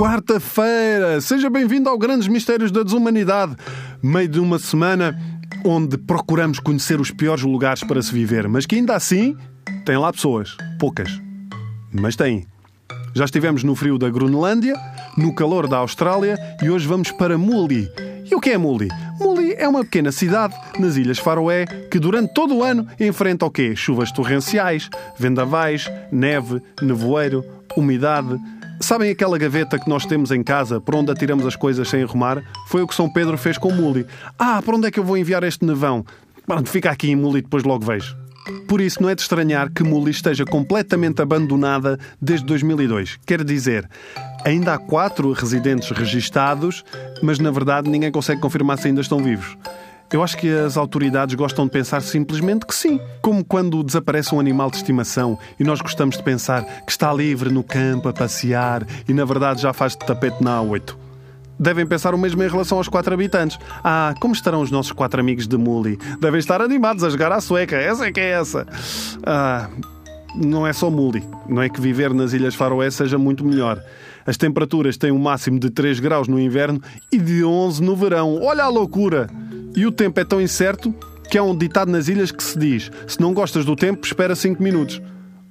quarta-feira! Seja bem-vindo ao Grandes Mistérios da Desumanidade, meio de uma semana onde procuramos conhecer os piores lugares para se viver, mas que ainda assim tem lá pessoas. Poucas. Mas tem. Já estivemos no frio da Groenlândia, no calor da Austrália e hoje vamos para Muli. E o que é Muli? Muli é uma pequena cidade nas Ilhas Faroé que durante todo o ano enfrenta o quê? Chuvas torrenciais, vendavais, neve, nevoeiro, umidade, Sabem aquela gaveta que nós temos em casa, por onde atiramos as coisas sem arrumar? Foi o que São Pedro fez com Muli. Ah, para onde é que eu vou enviar este nevão? Pronto, fica aqui em Muli depois logo vejo. Por isso, não é de estranhar que Muli esteja completamente abandonada desde 2002. Quer dizer, ainda há quatro residentes registados, mas na verdade ninguém consegue confirmar se ainda estão vivos. Eu acho que as autoridades gostam de pensar simplesmente que sim. Como quando desaparece um animal de estimação e nós gostamos de pensar que está livre no campo a passear e na verdade já faz de tapete na A8. Devem pensar o mesmo em relação aos quatro habitantes. Ah, como estarão os nossos quatro amigos de Muli? Devem estar animados a jogar à sueca. Essa é que é essa. Ah, não é só Muli. Não é que viver nas Ilhas Faroé seja muito melhor. As temperaturas têm um máximo de 3 graus no inverno e de 11 no verão. Olha a loucura! E o tempo é tão incerto que há um ditado nas ilhas que se diz: se não gostas do tempo, espera 5 minutos.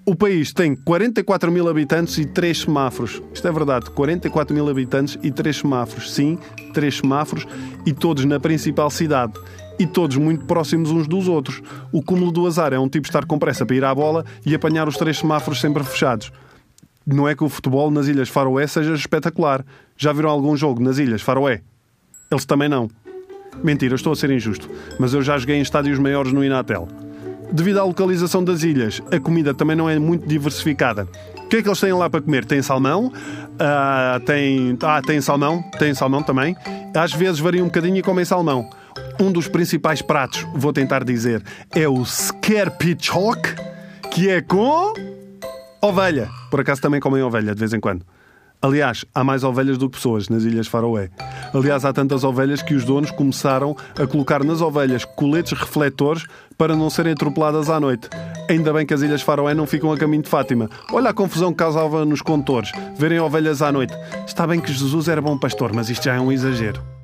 O país tem 44 mil habitantes e 3 semáforos. Isto é verdade, 44 mil habitantes e 3 semáforos. Sim, 3 semáforos e todos na principal cidade. E todos muito próximos uns dos outros. O cúmulo do azar é um tipo estar com pressa para ir à bola e apanhar os três semáforos sempre fechados. Não é que o futebol nas Ilhas Faroé seja espetacular. Já viram algum jogo nas Ilhas Faroé? Eles também não. Mentira, estou a ser injusto, mas eu já joguei em estádios maiores no Inatel. Devido à localização das ilhas, a comida também não é muito diversificada. O que é que eles têm lá para comer? Tem salmão, uh, tem, ah, tem salmão, tem salmão também. Às vezes varia um bocadinho e comem salmão. Um dos principais pratos, vou tentar dizer, é o skerpichok, que é com ovelha. Por acaso também comem ovelha de vez em quando. Aliás, há mais ovelhas do que pessoas nas Ilhas Faroé. Aliás, há tantas ovelhas que os donos começaram a colocar nas ovelhas coletes refletores para não serem atropeladas à noite. Ainda bem que as Ilhas Faroé não ficam a caminho de Fátima. Olha a confusão que causava nos condutores, verem ovelhas à noite. Está bem que Jesus era bom pastor, mas isto já é um exagero.